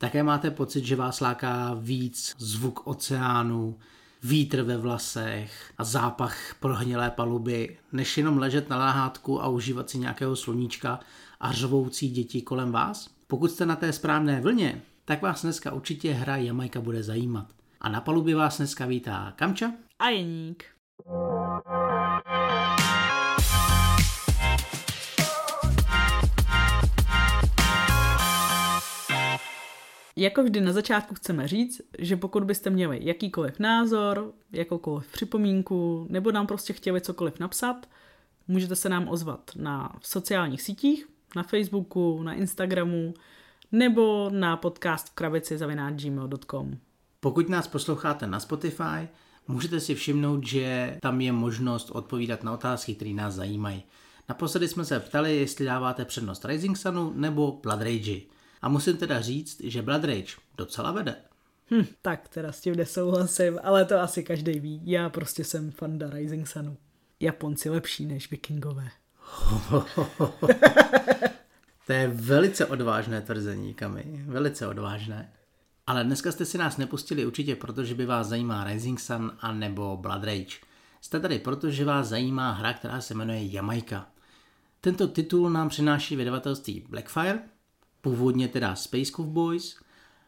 Také máte pocit, že vás láká víc zvuk oceánu, vítr ve vlasech a zápach prohnilé paluby, než jenom ležet na láhátku a užívat si nějakého sluníčka a řvoucí děti kolem vás? Pokud jste na té správné vlně, tak vás dneska určitě hra Jamajka bude zajímat. A na palubě vás dneska vítá Kamča a Jeník. Jako vždy na začátku chceme říct, že pokud byste měli jakýkoliv názor, jakoukoliv připomínku, nebo nám prostě chtěli cokoliv napsat, můžete se nám ozvat na sociálních sítích, na Facebooku, na Instagramu, nebo na podcast v krabici zavináč.gmail.com. Pokud nás posloucháte na Spotify, můžete si všimnout, že tam je možnost odpovídat na otázky, které nás zajímají. Naposledy jsme se ptali, jestli dáváte přednost Rising Sunu nebo Blood Rage. A musím teda říct, že Blood Rage docela vede. Hm, tak teda s tím nesouhlasím, ale to asi každý ví. Já prostě jsem fanda Rising Sunu. Japonci lepší než vikingové. to je velice odvážné tvrzení, Kami. Velice odvážné. Ale dneska jste si nás nepustili určitě proto, že by vás zajímá Rising Sun a nebo Blood Rage. Jste tady proto, že vás zajímá hra, která se jmenuje Jamaica. Tento titul nám přináší vydavatelství Blackfire, původně teda Space Cowboys,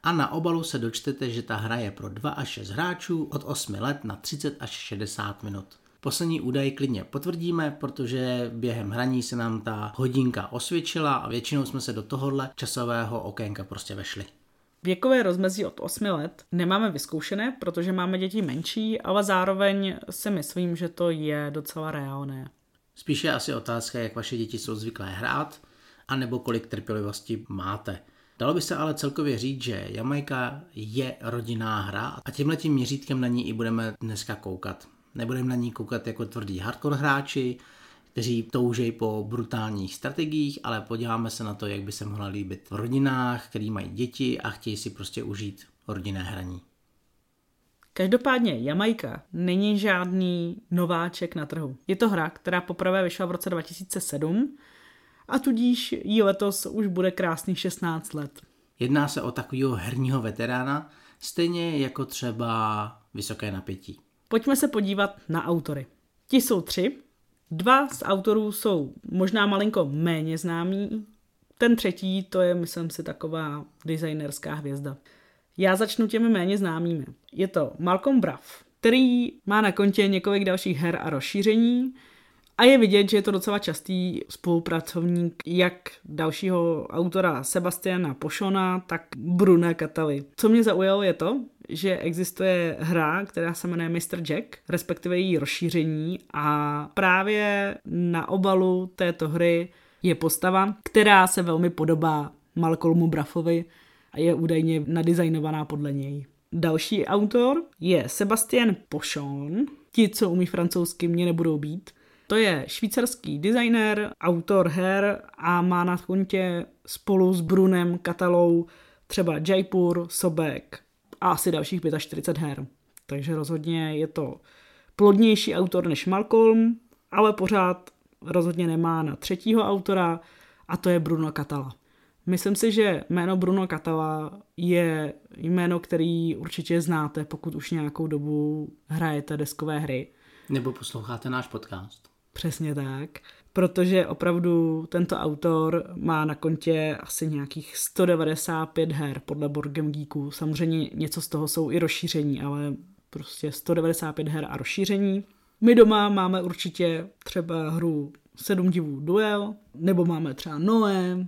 a na obalu se dočtete, že ta hra je pro 2 až 6 hráčů od 8 let na 30 až 60 minut. Poslední údaj klidně potvrdíme, protože během hraní se nám ta hodinka osvědčila a většinou jsme se do tohohle časového okénka prostě vešli. Věkové rozmezí od 8 let nemáme vyzkoušené, protože máme děti menší, ale zároveň si myslím, že to je docela reálné. Spíše asi otázka, jak vaše děti jsou zvyklé hrát, anebo kolik trpělivosti máte. Dalo by se ale celkově říct, že Jamajka je rodinná hra a tímhletím měřítkem na ní i budeme dneska koukat. Nebudeme na ní koukat jako tvrdí hardcore hráči, kteří toužejí po brutálních strategiích, ale podíváme se na to, jak by se mohla líbit v rodinách, který mají děti a chtějí si prostě užít rodinné hraní. Každopádně Jamajka není žádný nováček na trhu. Je to hra, která poprvé vyšla v roce 2007 a tudíž jí letos už bude krásných 16 let. Jedná se o takového herního veterána, stejně jako třeba vysoké napětí. Pojďme se podívat na autory. Ti jsou tři. Dva z autorů jsou možná malinko méně známí. Ten třetí, to je, myslím si, taková designerská hvězda. Já začnu těmi méně známými. Je to Malcolm Braff, který má na kontě několik dalších her a rozšíření, a je vidět, že je to docela častý spolupracovník jak dalšího autora Sebastiana Pošona, tak Bruna Kataly. Co mě zaujalo je to, že existuje hra, která se jmenuje Mr. Jack, respektive její rozšíření a právě na obalu této hry je postava, která se velmi podobá Malcolmu Braffovi a je údajně nadizajnovaná podle něj. Další autor je Sebastian Pochon. Ti, co umí francouzsky, mě nebudou být. To je švýcarský designer, autor her a má na kontě spolu s Brunem Katalou třeba Jaipur, Sobek a asi dalších 45 her. Takže rozhodně je to plodnější autor než Malcolm, ale pořád rozhodně nemá na třetího autora a to je Bruno Catala. Myslím si, že jméno Bruno Catala je jméno, který určitě znáte, pokud už nějakou dobu hrajete deskové hry. Nebo posloucháte náš podcast. Přesně tak, protože opravdu tento autor má na kontě asi nějakých 195 her podle Board Game Geeku. Samozřejmě něco z toho jsou i rozšíření, ale prostě 195 her a rozšíření. My doma máme určitě třeba hru Sedm divů duel, nebo máme třeba Noé,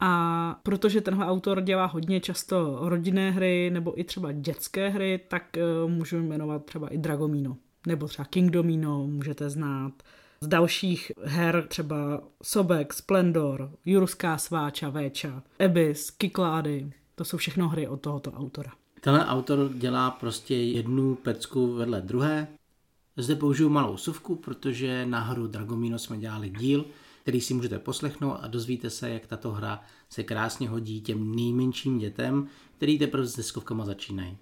a protože tenhle autor dělá hodně často rodinné hry nebo i třeba dětské hry, tak uh, můžu jmenovat třeba i Dragomino. Nebo třeba Kingdomino můžete znát. Z dalších her třeba Sobek, Splendor, Jurská sváča, Véča, Ebis, Kiklády. To jsou všechno hry od tohoto autora. Tenhle autor dělá prostě jednu pecku vedle druhé. Zde použiju malou suvku, protože na hru Dragomino jsme dělali díl, který si můžete poslechnout a dozvíte se, jak tato hra se krásně hodí těm nejmenším dětem, který teprve s deskovkama začínají.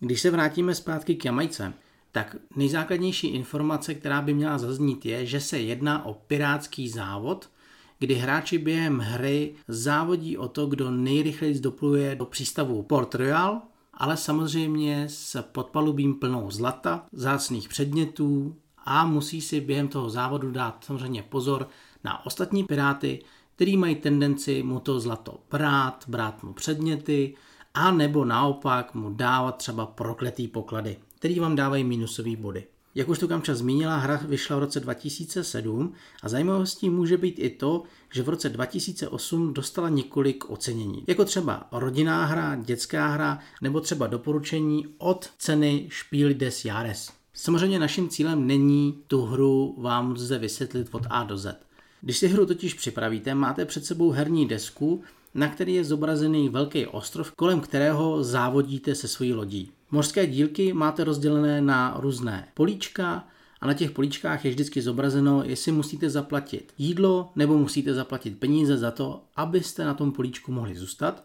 Když se vrátíme zpátky k Jamajce, tak nejzákladnější informace, která by měla zaznít, je, že se jedná o pirátský závod, kdy hráči během hry závodí o to, kdo nejrychleji dopluje do přístavu Port Royal, ale samozřejmě s podpalubím plnou zlata, zácných předmětů a musí si během toho závodu dát samozřejmě pozor na ostatní piráty, který mají tendenci mu to zlato brát, brát mu předměty a nebo naopak mu dávat třeba prokletý poklady, který vám dávají minusové body. Jak už to Kamča zmínila, hra vyšla v roce 2007 a zajímavostí může být i to, že v roce 2008 dostala několik ocenění. Jako třeba rodinná hra, dětská hra nebo třeba doporučení od ceny Spiel des Jahres. Samozřejmě naším cílem není tu hru vám zde vysvětlit od A do Z. Když si hru totiž připravíte, máte před sebou herní desku, na který je zobrazený velký ostrov, kolem kterého závodíte se svojí lodí. Mořské dílky máte rozdělené na různé políčka a na těch políčkách je vždycky zobrazeno, jestli musíte zaplatit jídlo nebo musíte zaplatit peníze za to, abyste na tom políčku mohli zůstat,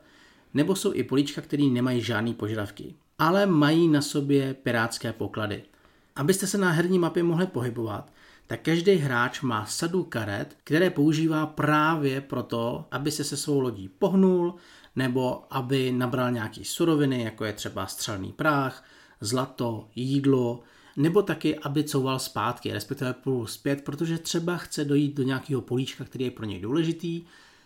nebo jsou i políčka, které nemají žádné požadavky, ale mají na sobě pirátské poklady. Abyste se na herní mapě mohli pohybovat, tak každý hráč má sadu karet, které používá právě proto, aby se se svou lodí pohnul, nebo aby nabral nějaký suroviny, jako je třeba střelný práh, zlato, jídlo, nebo taky, aby couval zpátky, respektive půl zpět, protože třeba chce dojít do nějakého políčka, který je pro něj důležitý,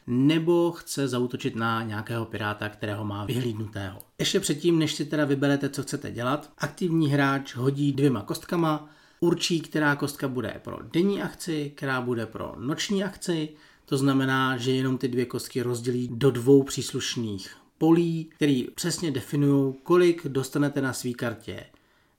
nebo chce zautočit na nějakého piráta, kterého má vyhlídnutého. Ještě předtím, než si teda vyberete, co chcete dělat, aktivní hráč hodí dvěma kostkama, určí, která kostka bude pro denní akci, která bude pro noční akci, to znamená, že jenom ty dvě kostky rozdělí do dvou příslušných polí, který přesně definují, kolik dostanete na své kartě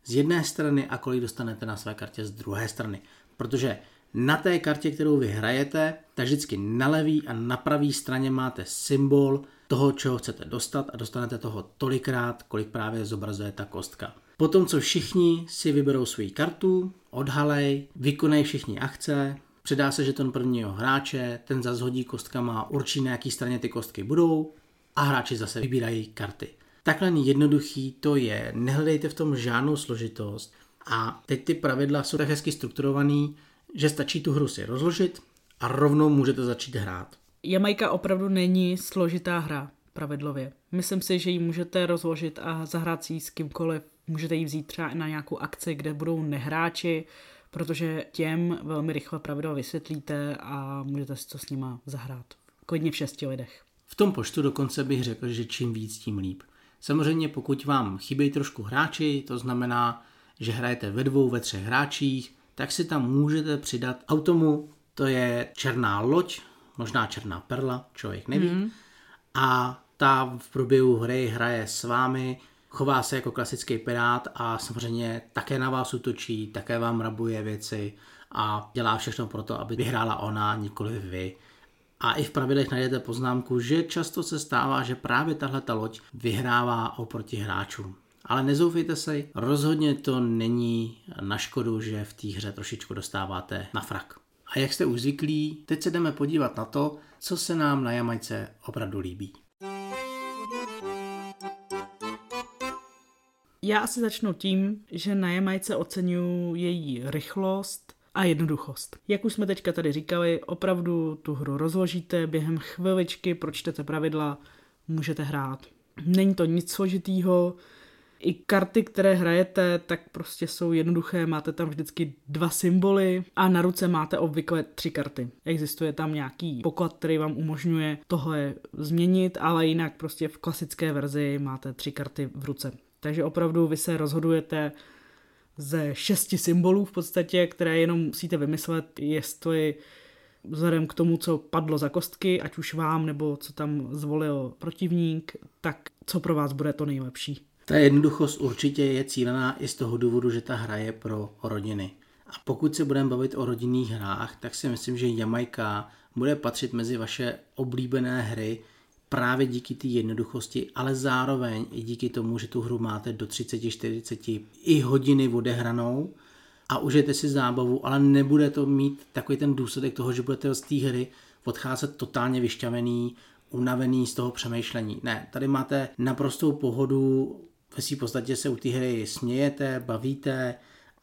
z jedné strany a kolik dostanete na své kartě z druhé strany. Protože na té kartě, kterou vy hrajete, tak vždycky na levý a na pravý straně máte symbol toho, čeho chcete dostat a dostanete toho tolikrát, kolik právě zobrazuje ta kostka. Potom, co všichni si vyberou svou kartu, odhalej, vykonají všichni akce, předá se žeton prvního hráče, ten zase hodí kostkama, určí na jaký straně ty kostky budou a hráči zase vybírají karty. Takhle jednoduchý to je, nehledejte v tom žádnou složitost a teď ty pravidla jsou tak hezky strukturovaný, že stačí tu hru si rozložit a rovnou můžete začít hrát. Jamajka opravdu není složitá hra pravidlově. Myslím si, že ji můžete rozložit a zahrát si ji s kýmkoliv. Můžete ji vzít třeba na nějakou akci, kde budou nehráči, protože těm velmi rychle pravidla vysvětlíte a můžete si to s nima zahrát. Klidně v šesti lidech. V tom počtu dokonce bych řekl, že čím víc, tím líp. Samozřejmě pokud vám chybějí trošku hráči, to znamená, že hrajete ve dvou, ve třech hráčích, tak si tam můžete přidat automu, to je černá loď, možná černá perla, člověk neví. Mm. A ta v průběhu hry hraje s vámi, chová se jako klasický pirát a samozřejmě také na vás útočí, také vám rabuje věci a dělá všechno pro to, aby vyhrála ona, nikoli vy. A i v pravidlech najdete poznámku, že často se stává, že právě tahle ta loď vyhrává oproti hráčům. Ale nezoufejte se, rozhodně to není na škodu, že v té hře trošičku dostáváte na frak. A jak jste už zvyklí, teď se jdeme podívat na to, co se nám na Jamajce opravdu líbí. Já asi začnu tím, že na Jamajce oceňuji její rychlost a jednoduchost. Jak už jsme teďka tady říkali, opravdu tu hru rozložíte, během chviličky pročtete pravidla, můžete hrát. Není to nic složitýho, i karty, které hrajete, tak prostě jsou jednoduché, máte tam vždycky dva symboly a na ruce máte obvykle tři karty. Existuje tam nějaký poklad, který vám umožňuje tohle změnit, ale jinak prostě v klasické verzi máte tři karty v ruce. Takže opravdu vy se rozhodujete ze šesti symbolů v podstatě, které jenom musíte vymyslet, jestli vzhledem k tomu, co padlo za kostky, ať už vám, nebo co tam zvolil protivník, tak co pro vás bude to nejlepší. Ta jednoduchost určitě je cílená i z toho důvodu, že ta hra je pro rodiny. A pokud se budeme bavit o rodinných hrách, tak si myslím, že Jamajka bude patřit mezi vaše oblíbené hry právě díky té jednoduchosti, ale zároveň i díky tomu, že tu hru máte do 30-40 i hodiny odehranou a užijete si zábavu, ale nebude to mít takový ten důsledek toho, že budete z té hry odcházet totálně vyšťavený, unavený z toho přemýšlení. Ne, tady máte naprostou pohodu, ve své podstatě se u té hry smějete, bavíte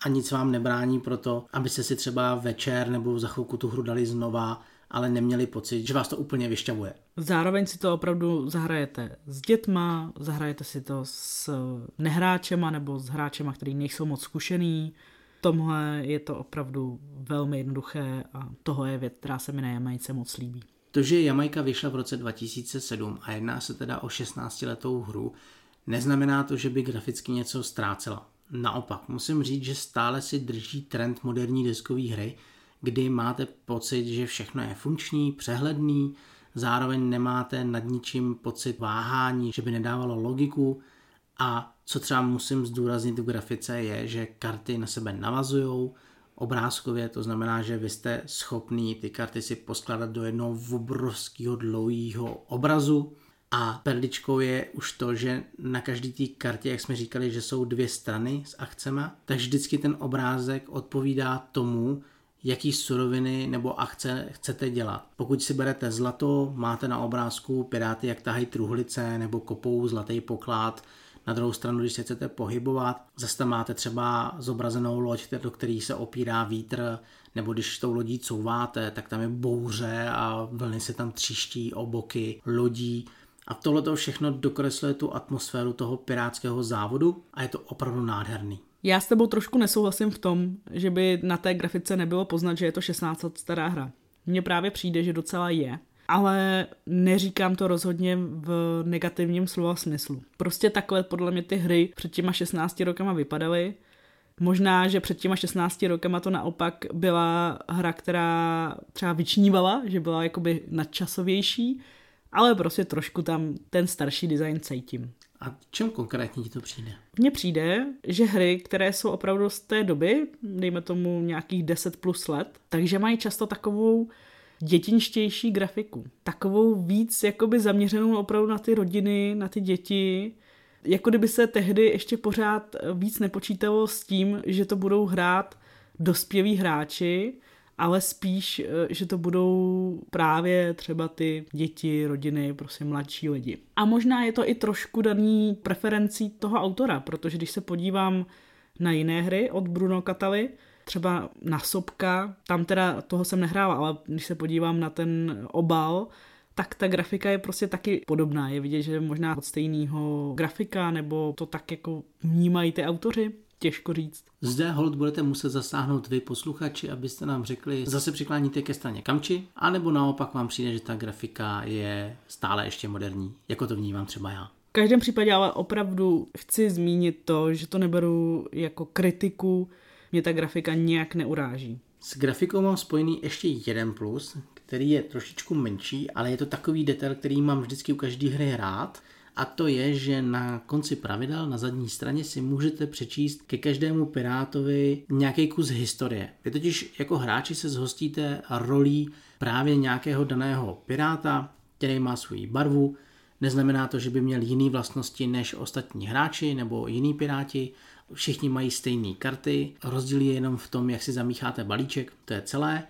a nic vám nebrání pro to, abyste si třeba večer nebo za chvilku tu hru dali znova ale neměli pocit, že vás to úplně vyšťavuje. Zároveň si to opravdu zahrajete s dětma, zahrajete si to s nehráčema nebo s hráčema, který nejsou moc zkušený. Tomhle je to opravdu velmi jednoduché a toho je věc, která se mi na Jamajce moc líbí. To, že Jamajka vyšla v roce 2007 a jedná se teda o 16-letou hru, neznamená to, že by graficky něco ztrácela. Naopak, musím říct, že stále si drží trend moderní deskové hry, kdy máte pocit, že všechno je funkční, přehledný, zároveň nemáte nad ničím pocit váhání, že by nedávalo logiku. A co třeba musím zdůraznit v grafice je, že karty na sebe navazují obrázkově, to znamená, že vy jste schopný ty karty si poskládat do jednoho obrovského dlouhého obrazu, a perličkou je už to, že na každý té kartě, jak jsme říkali, že jsou dvě strany s akcema, tak vždycky ten obrázek odpovídá tomu, jaký suroviny nebo akce chcete dělat. Pokud si berete zlato, máte na obrázku piráty, jak tahají truhlice nebo kopou zlatý poklad, na druhou stranu, když se chcete pohybovat, zase tam máte třeba zobrazenou loď, do který se opírá vítr, nebo když tou lodí couváte, tak tam je bouře a vlny se tam tříští o boky lodí. A tohle to všechno dokresluje tu atmosféru toho pirátského závodu a je to opravdu nádherný. Já s tebou trošku nesouhlasím v tom, že by na té grafice nebylo poznat, že je to 16 let stará hra. Mně právě přijde, že docela je. Ale neříkám to rozhodně v negativním slova smyslu. Prostě takhle podle mě ty hry před těma 16 rokama vypadaly. Možná, že před těma 16 rokama to naopak byla hra, která třeba vyčnívala, že byla jakoby nadčasovější, ale prostě trošku tam ten starší design cítím. A čem konkrétně ti to přijde? Mně přijde, že hry, které jsou opravdu z té doby, dejme tomu nějakých 10 plus let, takže mají často takovou dětinštější grafiku. Takovou víc jakoby zaměřenou opravdu na ty rodiny, na ty děti. Jako kdyby se tehdy ještě pořád víc nepočítalo s tím, že to budou hrát dospělí hráči, ale spíš, eh, že to budou právě třeba ty děti, rodiny, prostě mladší lidi. A možná je to i trošku daný preferencí toho autora, protože když se podívám na jiné hry od Bruno Kataly, třeba na Sobka, tam teda toho jsem nehrála, ale když se podívám na ten obal, tak ta grafika je prostě taky podobná. Je vidět, že možná od stejného grafika, nebo to tak jako vnímají ty autoři těžko říct. Zde hold budete muset zasáhnout vy posluchači, abyste nám řekli, zase přikláníte ke straně kamči, anebo naopak vám přijde, že ta grafika je stále ještě moderní, jako to vnímám třeba já. V každém případě ale opravdu chci zmínit to, že to neberu jako kritiku, mě ta grafika nějak neuráží. S grafikou mám spojený ještě jeden plus, který je trošičku menší, ale je to takový detail, který mám vždycky u každé hry rád a to je, že na konci pravidel na zadní straně si můžete přečíst ke každému pirátovi nějaký kus historie. Vy totiž jako hráči se zhostíte rolí právě nějakého daného piráta, který má svoji barvu, Neznamená to, že by měl jiné vlastnosti než ostatní hráči nebo jiní piráti. Všichni mají stejné karty, rozdíl je jenom v tom, jak si zamícháte balíček, to je celé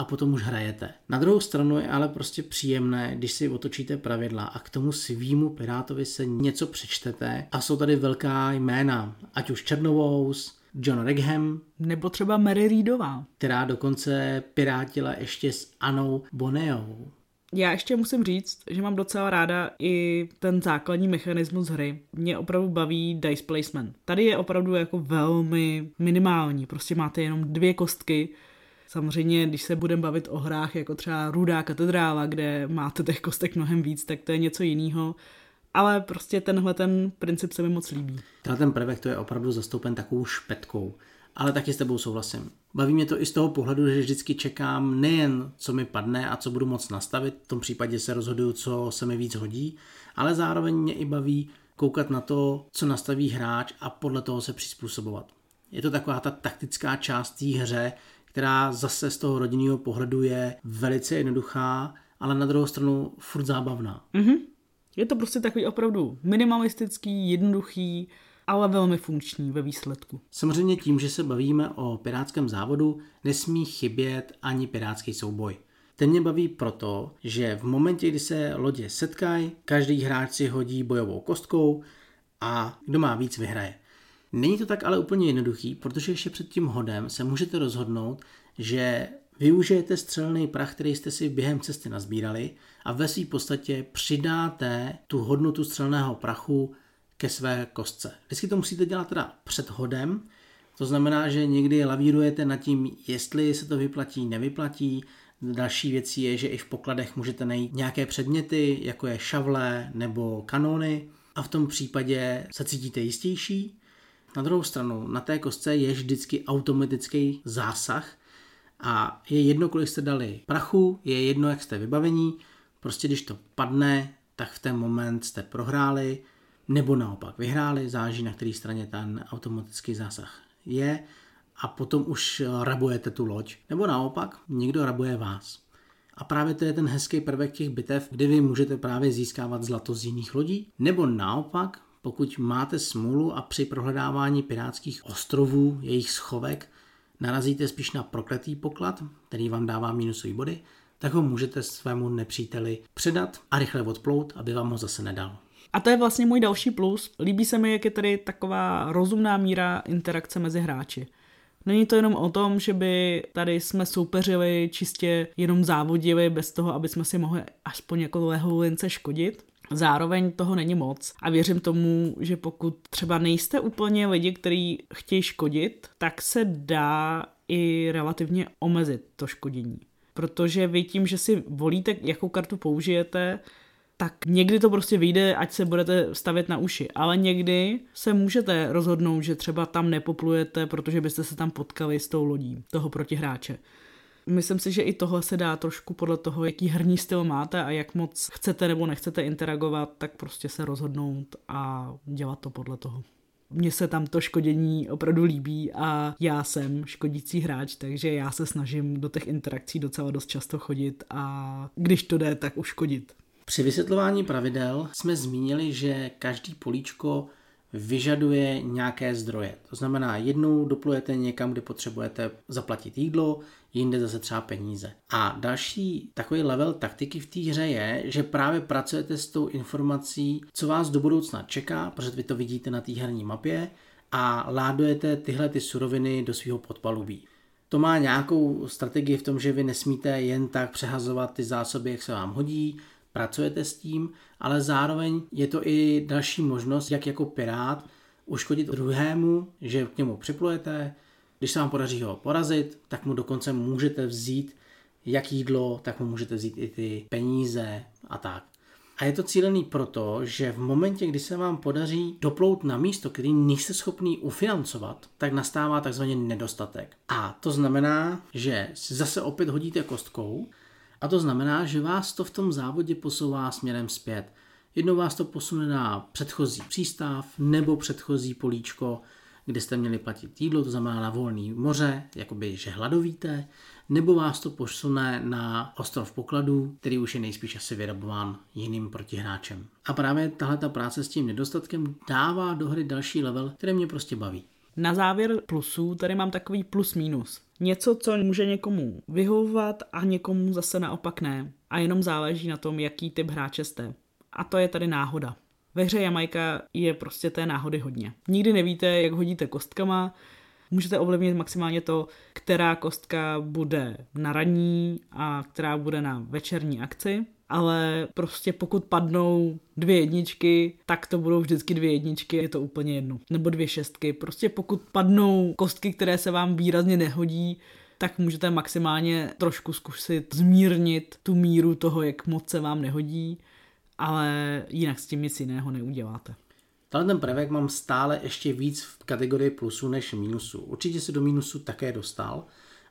a potom už hrajete. Na druhou stranu je ale prostě příjemné, když si otočíte pravidla a k tomu svýmu Pirátovi se něco přečtete a jsou tady velká jména, ať už Černovous, John Regham, nebo třeba Mary Reedová, která dokonce pirátila ještě s Anou Boneovou. Já ještě musím říct, že mám docela ráda i ten základní mechanismus hry. Mě opravdu baví dice placement. Tady je opravdu jako velmi minimální. Prostě máte jenom dvě kostky, Samozřejmě, když se budeme bavit o hrách jako třeba Rudá katedrála, kde máte těch kostek mnohem víc, tak to je něco jiného. Ale prostě tenhle ten princip se mi moc líbí. Tenhle ten prvek to je opravdu zastoupen takovou špetkou. Ale taky s tebou souhlasím. Baví mě to i z toho pohledu, že vždycky čekám nejen, co mi padne a co budu moc nastavit, v tom případě se rozhoduju, co se mi víc hodí, ale zároveň mě i baví koukat na to, co nastaví hráč a podle toho se přizpůsobovat. Je to taková ta taktická část té hře, která zase z toho rodinného pohledu je velice jednoduchá, ale na druhou stranu furt zábavná. Mm-hmm. Je to prostě takový opravdu minimalistický, jednoduchý, ale velmi funkční ve výsledku. Samozřejmě tím, že se bavíme o pirátském závodu, nesmí chybět ani pirátský souboj. Ten mě baví proto, že v momentě, kdy se lodě setkají, každý hráč si hodí bojovou kostkou a kdo má víc, vyhraje. Není to tak ale úplně jednoduchý, protože ještě před tím hodem se můžete rozhodnout, že Využijete střelný prach, který jste si během cesty nazbírali a ve své podstatě přidáte tu hodnotu střelného prachu ke své kostce. Vždycky to musíte dělat teda před hodem, to znamená, že někdy lavírujete nad tím, jestli se to vyplatí, nevyplatí. Další věcí je, že i v pokladech můžete najít nějaké předměty, jako je šavle nebo kanony a v tom případě se cítíte jistější. Na druhou stranu, na té kostce je vždycky automatický zásah a je jedno, kolik jste dali prachu, je jedno, jak jste vybavení, prostě když to padne, tak v ten moment jste prohráli, nebo naopak vyhráli, záží na které straně ten automatický zásah je a potom už rabujete tu loď. Nebo naopak, někdo rabuje vás. A právě to je ten hezký prvek těch bitev, kdy vy můžete právě získávat zlato z jiných lodí. Nebo naopak, pokud máte smůlu a při prohledávání pirátských ostrovů, jejich schovek, narazíte spíš na prokletý poklad, který vám dává minusové body, tak ho můžete svému nepříteli předat a rychle odplout, aby vám ho zase nedal. A to je vlastně můj další plus. Líbí se mi, jak je tady taková rozumná míra interakce mezi hráči. Není to jenom o tom, že by tady jsme soupeřili čistě jenom závodili bez toho, aby jsme si mohli aspoň jako leholince škodit. Zároveň toho není moc a věřím tomu, že pokud třeba nejste úplně lidi, kteří chtějí škodit, tak se dá i relativně omezit to škodění. Protože vy tím, že si volíte, jakou kartu použijete, tak někdy to prostě vyjde, ať se budete stavět na uši. Ale někdy se můžete rozhodnout, že třeba tam nepoplujete, protože byste se tam potkali s tou lodí toho protihráče. Myslím si, že i tohle se dá trošku podle toho, jaký herní styl máte a jak moc chcete nebo nechcete interagovat, tak prostě se rozhodnout a dělat to podle toho. Mně se tam to škodění opravdu líbí a já jsem škodící hráč, takže já se snažím do těch interakcí docela dost často chodit a když to jde, tak uškodit. Při vysvětlování pravidel jsme zmínili, že každý políčko vyžaduje nějaké zdroje. To znamená, jednou doplujete někam, kde potřebujete zaplatit jídlo, jinde zase třeba peníze. A další takový level taktiky v té hře je, že právě pracujete s tou informací, co vás do budoucna čeká, protože vy to vidíte na té herní mapě a ládujete tyhle ty suroviny do svého podpalubí. To má nějakou strategii v tom, že vy nesmíte jen tak přehazovat ty zásoby, jak se vám hodí, pracujete s tím, ale zároveň je to i další možnost, jak jako pirát uškodit druhému, že k němu připlujete, když se vám podaří ho porazit, tak mu dokonce můžete vzít jak jídlo, tak mu můžete vzít i ty peníze a tak. A je to cílený proto, že v momentě, kdy se vám podaří doplout na místo, který nejste schopný ufinancovat, tak nastává takzvaný nedostatek. A to znamená, že zase opět hodíte kostkou a to znamená, že vás to v tom závodě posouvá směrem zpět. Jednou vás to posune na předchozí přístav nebo předchozí políčko, kde jste měli platit jídlo, to znamená na volný moře, jakoby, že hladovíte, nebo vás to posune na ostrov pokladů, který už je nejspíš asi vyrabován jiným protihráčem. A právě tahle ta práce s tím nedostatkem dává do hry další level, který mě prostě baví. Na závěr plusů tady mám takový plus minus. Něco, co může někomu vyhovovat a někomu zase naopak ne. A jenom záleží na tom, jaký typ hráče jste. A to je tady náhoda. Ve hře Jamajka je prostě té náhody hodně. Nikdy nevíte, jak hodíte kostkama, můžete ovlivnit maximálně to, která kostka bude na ranní a která bude na večerní akci, ale prostě pokud padnou dvě jedničky, tak to budou vždycky dvě jedničky, je to úplně jedno. Nebo dvě šestky. Prostě pokud padnou kostky, které se vám výrazně nehodí, tak můžete maximálně trošku zkusit zmírnit tu míru toho, jak moc se vám nehodí, ale jinak s tím nic jiného neuděláte. Tenhle ten prvek mám stále ještě víc v kategorii plusu než minusu. Určitě se do minusu také dostal.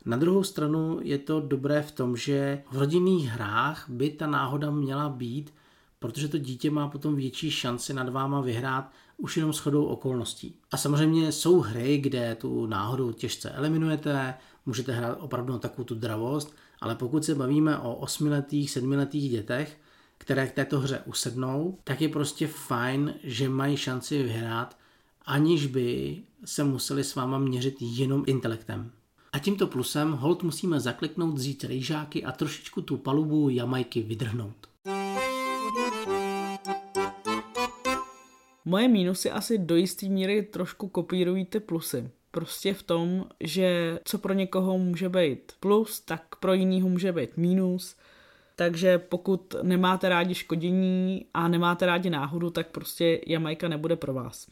Na druhou stranu je to dobré v tom, že v rodinných hrách by ta náhoda měla být, protože to dítě má potom větší šanci nad váma vyhrát už jenom shodou okolností. A samozřejmě jsou hry, kde tu náhodu těžce eliminujete, můžete hrát opravdu takovou tu dravost, ale pokud se bavíme o osmiletých, sedmiletých dětech, které k této hře usednou, tak je prostě fajn, že mají šanci vyhrát, aniž by se museli s váma měřit jenom intelektem. A tímto plusem hold musíme zakliknout, vzít rejžáky a trošičku tu palubu Jamajky vydrhnout. Moje mínusy asi do jisté míry trošku kopírují ty plusy. prostě v tom, že co pro někoho může být plus, tak pro jinýho může být mínus. Takže pokud nemáte rádi škodění a nemáte rádi náhodu, tak prostě Jamajka nebude pro vás.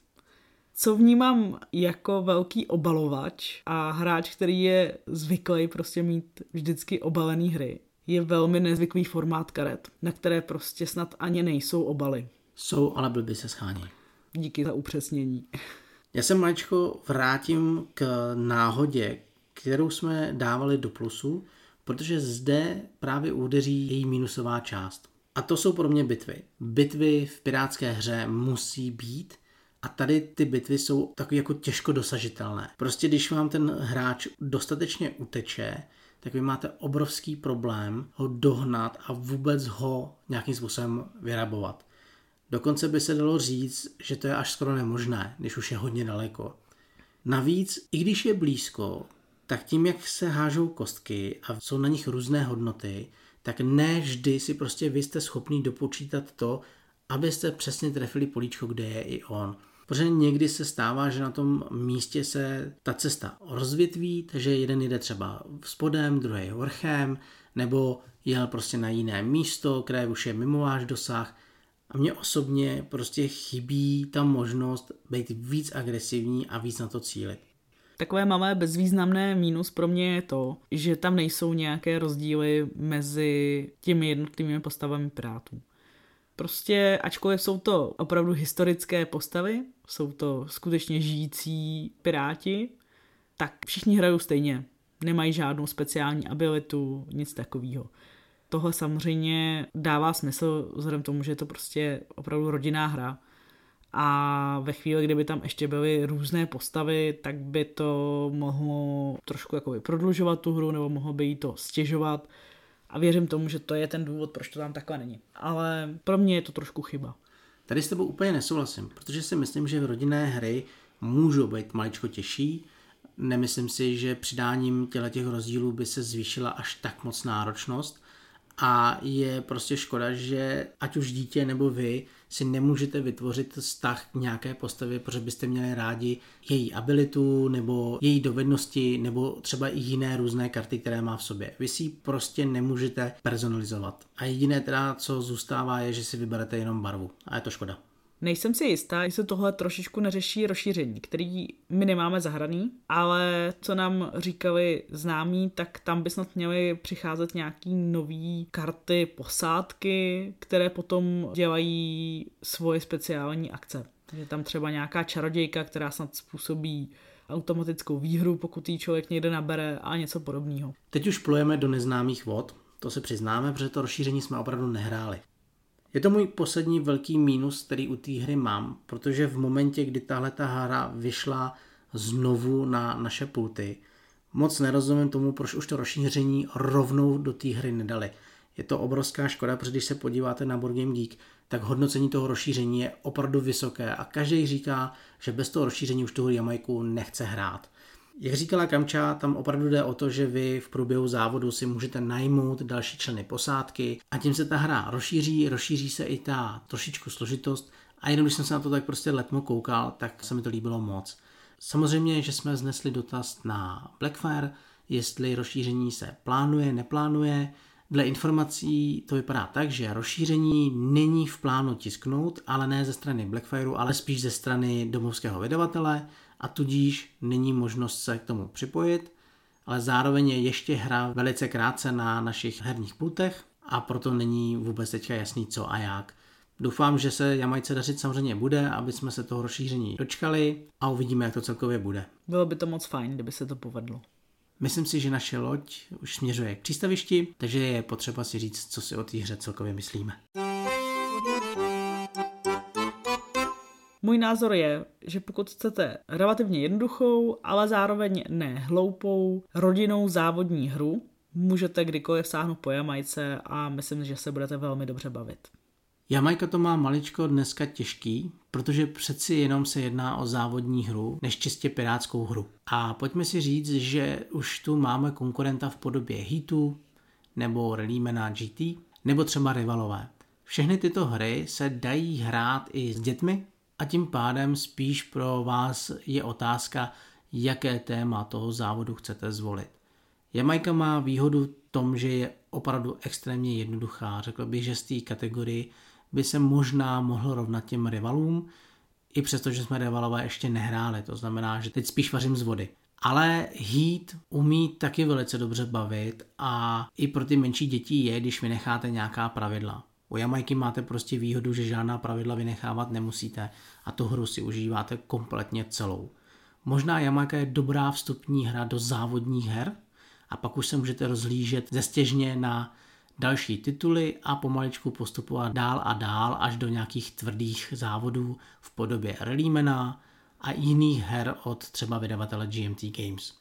Co vnímám jako velký obalovač a hráč, který je zvyklý prostě mít vždycky obalený hry, je velmi nezvyklý formát karet, na které prostě snad ani nejsou obaly. Jsou, ale by se schání. Díky za upřesnění. Já se maličko vrátím k náhodě, kterou jsme dávali do plusu, protože zde právě údeří její minusová část. A to jsou pro mě bitvy. Bitvy v pirátské hře musí být a tady ty bitvy jsou takové jako těžko dosažitelné. Prostě když vám ten hráč dostatečně uteče, tak vy máte obrovský problém ho dohnat a vůbec ho nějakým způsobem vyrabovat. Dokonce by se dalo říct, že to je až skoro nemožné, když už je hodně daleko. Navíc, i když je blízko, tak tím, jak se hážou kostky a jsou na nich různé hodnoty, tak ne vždy si prostě vy jste schopný dopočítat to, abyste přesně trefili políčko, kde je i on. Protože někdy se stává, že na tom místě se ta cesta rozvětví, takže jeden jde třeba spodem, druhý vrchem, nebo jel prostě na jiné místo, které už je mimo váš dosah. A mně osobně prostě chybí ta možnost být víc agresivní a víc na to cílit. Takové malé bezvýznamné mínus pro mě je to, že tam nejsou nějaké rozdíly mezi těmi jednotlivými postavami pirátů. Prostě, ačkoliv jsou to opravdu historické postavy, jsou to skutečně žijící piráti, tak všichni hrajou stejně. Nemají žádnou speciální abilitu, nic takového. Tohle samozřejmě dává smysl vzhledem tomu, že je to prostě opravdu rodinná hra. A ve chvíli, kdyby tam ještě byly různé postavy, tak by to mohlo trošku jako prodlužovat tu hru, nebo mohlo by jí to stěžovat. A věřím tomu, že to je ten důvod, proč to tam takhle není. Ale pro mě je to trošku chyba. Tady s tebou úplně nesouhlasím, protože si myslím, že v rodinné hry můžou být maličko těžší. Nemyslím si, že přidáním těle těch rozdílů by se zvýšila až tak moc náročnost a je prostě škoda, že ať už dítě nebo vy si nemůžete vytvořit vztah k nějaké postavě, protože byste měli rádi její abilitu nebo její dovednosti nebo třeba i jiné různé karty, které má v sobě. Vy si ji prostě nemůžete personalizovat. A jediné teda, co zůstává, je, že si vyberete jenom barvu. A je to škoda. Nejsem si jistá, jestli tohle trošičku neřeší rozšíření, který my nemáme zahraný, ale co nám říkali známí, tak tam by snad měly přicházet nějaký nový karty posádky, které potom dělají svoje speciální akce. Je tam třeba nějaká čarodějka, která snad způsobí automatickou výhru, pokud jí člověk někde nabere a něco podobného. Teď už plujeme do neznámých vod, to se přiznáme, protože to rozšíření jsme opravdu nehráli. Je to můj poslední velký mínus, který u té hry mám, protože v momentě, kdy tahle ta hra vyšla znovu na naše pulty, moc nerozumím tomu, proč už to rozšíření rovnou do té hry nedali. Je to obrovská škoda, protože když se podíváte na Board Game Geek, tak hodnocení toho rozšíření je opravdu vysoké a každý říká, že bez toho rozšíření už tu Jamajku nechce hrát. Jak říkala Kamča, tam opravdu jde o to, že vy v průběhu závodu si můžete najmout další členy posádky a tím se ta hra rozšíří, rozšíří se i ta trošičku složitost a jenom když jsem se na to tak prostě letmo koukal, tak se mi to líbilo moc. Samozřejmě, že jsme znesli dotaz na Blackfire, jestli rozšíření se plánuje, neplánuje. Dle informací to vypadá tak, že rozšíření není v plánu tisknout, ale ne ze strany Blackfireu, ale spíš ze strany domovského vydavatele a tudíž není možnost se k tomu připojit, ale zároveň je ještě hra velice krátce na našich herních pultech a proto není vůbec teďka jasný co a jak. Doufám, že se Jamajce dařit samozřejmě bude, aby jsme se toho rozšíření dočkali a uvidíme, jak to celkově bude. Bylo by to moc fajn, kdyby se to povedlo. Myslím si, že naše loď už směřuje k přístavišti, takže je potřeba si říct, co si o té hře celkově myslíme. Můj názor je, že pokud chcete relativně jednoduchou, ale zároveň ne hloupou, rodinnou závodní hru, můžete kdykoliv sáhnout po Jamajce a myslím, že se budete velmi dobře bavit. Jamajka to má maličko dneska těžký, protože přeci jenom se jedná o závodní hru, než čistě pirátskou hru. A pojďme si říct, že už tu máme konkurenta v podobě Heatu, nebo Rallymana GT, nebo třeba Rivalové. Všechny tyto hry se dají hrát i s dětmi, a tím pádem spíš pro vás je otázka, jaké téma toho závodu chcete zvolit. Jamajka má výhodu v tom, že je opravdu extrémně jednoduchá. Řekl bych, že z té kategorii by se možná mohl rovnat těm rivalům, i přesto, že jsme rivalové ještě nehráli. To znamená, že teď spíš vařím z vody. Ale Heat umí taky velice dobře bavit a i pro ty menší děti je, když vynecháte nějaká pravidla. U Jamajky máte prostě výhodu, že žádná pravidla vynechávat nemusíte a tu hru si užíváte kompletně celou. Možná Jamajka je dobrá vstupní hra do závodních her a pak už se můžete rozhlížet zestěžně na další tituly a pomaličku postupovat dál a dál až do nějakých tvrdých závodů v podobě Rallymana a jiných her od třeba vydavatele GMT Games.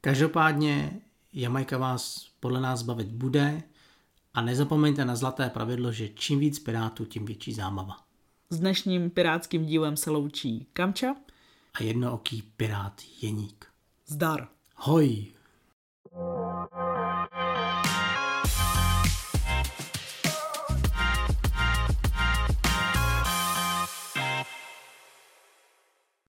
Každopádně Jamajka vás podle nás bavit bude a nezapomeňte na zlaté pravidlo, že čím víc pirátů, tím větší zábava. S dnešním pirátským dílem se loučí Kamča a jednooký pirát Jeník. Zdar. Hoj! Thank you.